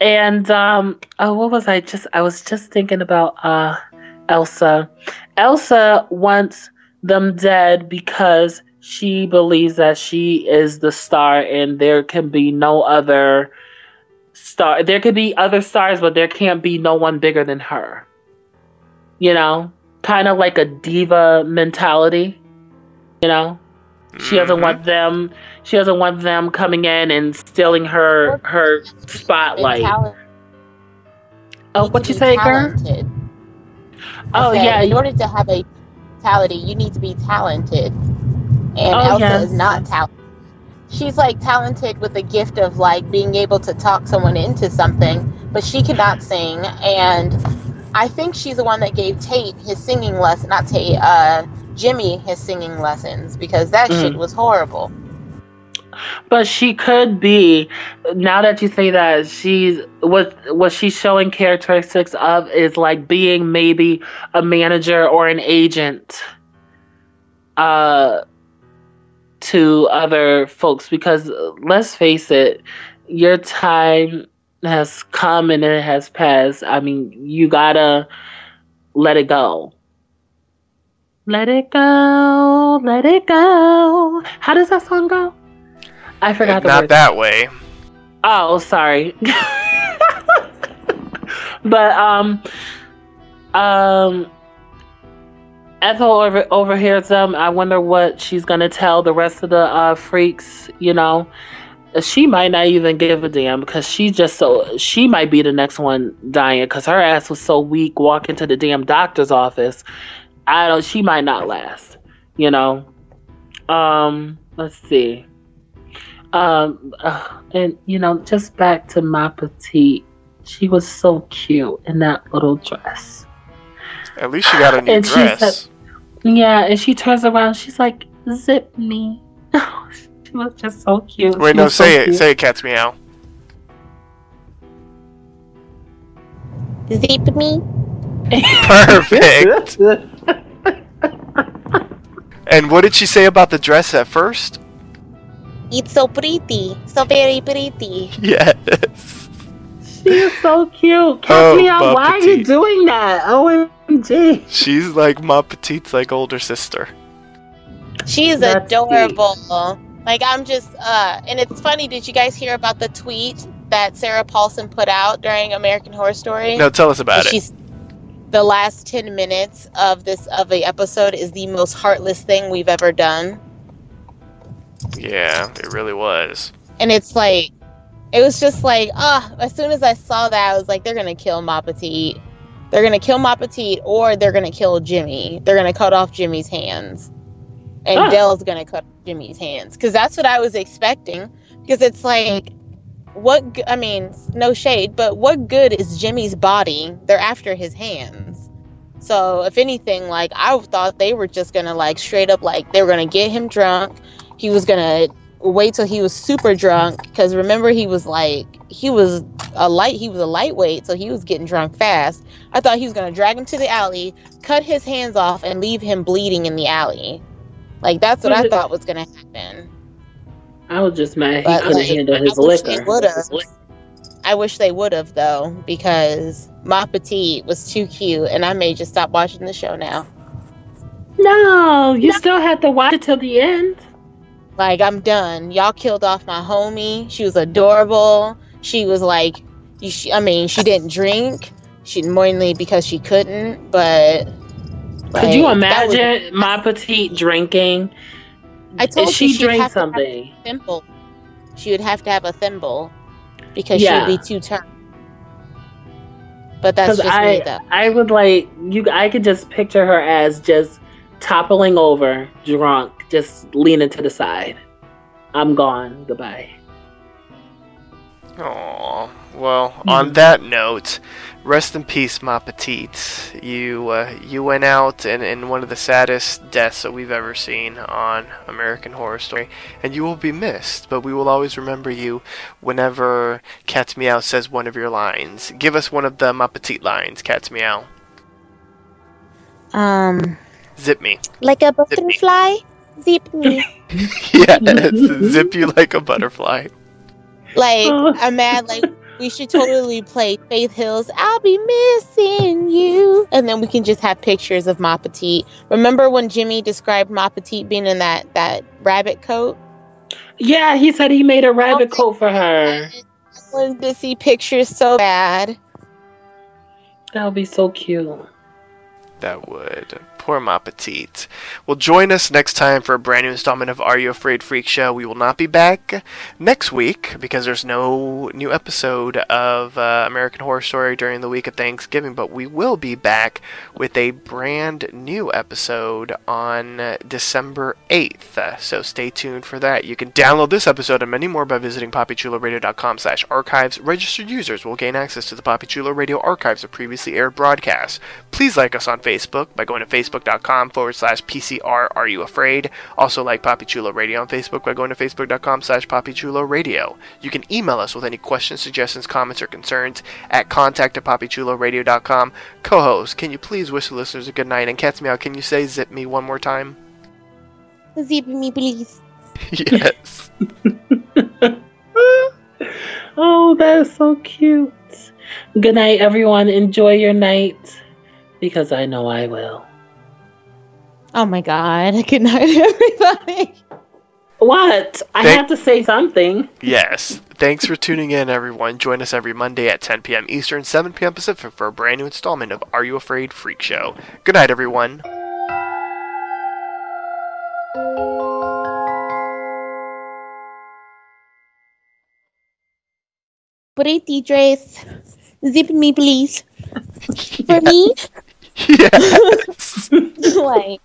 and um oh what was I just I was just thinking about uh Elsa. Elsa wants them dead because she believes that she is the star and there can be no other star. There could be other stars, but there can't be no one bigger than her. You know, kind of like a diva mentality. You know, she doesn't want them. She doesn't want them coming in and stealing her her spotlight. Oh, what you say, girl? talented. I Oh said, yeah, In order to have a mentality, you need to be talented. And Oh, Elsa yeah. is not talented. She's like talented with the gift of like being able to talk someone into something, but she cannot sing. And I think she's the one that gave Tate his singing lesson, not Tate, uh, Jimmy his singing lessons because that Mm. shit was horrible. But she could be. Now that you say that, she's what what she's showing characteristics of is like being maybe a manager or an agent. Uh, to other folks because let's face it, your time has come and it has passed. I mean, you gotta let it go. Let it go, let it go. How does that song go? I forgot the Not words. that way. Oh, sorry. but um, um, Ethel over overhears them. I wonder what she's gonna tell the rest of the uh, freaks. You know, she might not even give a damn because she just so she might be the next one dying because her ass was so weak walking to the damn doctor's office. I don't. She might not last. You know. Um. Let's see. Um, uh, and you know, just back to Ma Petite, she was so cute in that little dress. At least she got a new And she dress. Yeah, and she turns around, she's like, "Zip me." she was just so cute. Wait, She no, was so say it. cute. Say it, Cat's Meow. Zip me. Perfect. and what did she say about the dress at first? It's so pretty. So very pretty. Yes. She is so cute. Catch Oh, me out. my Why are you doing that? OMG. She's like Ma Petite's like older sister. She's That's adorable. Like I'm just uh and it's funny, did you guys hear about the tweet that Sarah Paulson put out during American Horror Story? No, tell us about And it. She's the last 10 minutes of this of a episode is the most heartless thing we've ever done. Yeah, it really was. And it's like it was just like, ah, as soon as I saw that, I was like, they're gonna kill Ma Petite. They're gonna kill Ma Petite or they're gonna kill Jimmy. They're gonna cut off Jimmy's hands. And Ah. Dell's gonna cut Jimmy's hands. Because that's what I was expecting. Because it's like what g- I mean, no shade, but what good is Jimmy's body? They're after his hands. So if anything, like I thought they were just gonna like straight up like they were gonna get him drunk. He was gonna wait till he was super drunk because remember he was like he was a light he was a lightweight so he was getting drunk fast i thought he was going to drag him to the alley cut his hands off and leave him bleeding in the alley like that's what i thought was going to happen I was just mad he But, couldn't like, handle I his they liquor. i wish they would have though because ma petite was too cute and i may just stop watching the show now No, you still have to watch it till the end. Like I'm done. Y'all killed off my homie. She was adorable. She was like, you sh- I mean, she didn't drink. She mainly because she couldn't. But Could you like, that was imagine Ma Petite drinking? I told if she you she'd drank have to have something. a thimble. She would have to have a thimble because Yeah. she'd be too turned. But that's just I, me, though. I would like you. I could just picture her as just toppling over, drunk, just leaning to the side. I'm gone. Goodbye. Aw. Well, on that note, rest in peace, ma petite. You uh, you went out in, in one of the saddest deaths that we've ever seen on American Horror Story, and you will be missed. But we will always remember you whenever Cat's Meow says one of your lines. Give us one of the ma petite lines, Cat's Meow. Um, Zip me. like a butterfly, zip me. yes, zip you like a butterfly. Like a man. Like we should totally play Faith Hill's "I'll Be Missing You," and then we can just have pictures of Ma Petite. Remember when Jimmy described Ma Petite being in that that rabbit coat? Yeah, he said he made a rabbit coat for her. I wanted to see pictures so bad. That would be so cute. That would. Poor Ma Petite. Well, join us next time for a brand new installment of Are You Afraid Freak Show. We will not be back next week because there's no new episode of uh, American Horror Story during the week of Thanksgiving, but we will be back with a brand new episode on December 8th. Uh, so stay tuned for that. You can download this episode and many more by visiting poppychuloradio.com slash archives. Registered users will gain access to the Poppy Chulo Radio archives of previously aired broadcasts. Please like us on Facebook by going to facebook.com forward slash PCR Are You Afraid? Also like Poppy Chulo Radio on Facebook by going to facebook.com slash Poppy Chulo Radio. You can email us with any questions, suggestions, comments, or concerns at contact at poppychuloradio.com. Co-host, can you please wish the listeners a good night? And Cat's Meow, can you say zip me one more time? Zip me, please. yes. Oh, that's so cute. Good night, everyone. Enjoy your night because I know I will. Oh my God! Good night, everybody. What? I Thank- have to say something. Yes. Thanks for tuning in, everyone. Join us every Monday at 10 p.m. Eastern, 7 p.m. Pacific for a brand new installment of Are You Afraid Freak Show. Good night, everyone. Pretty dress. Zip me, please. For me, Yes. like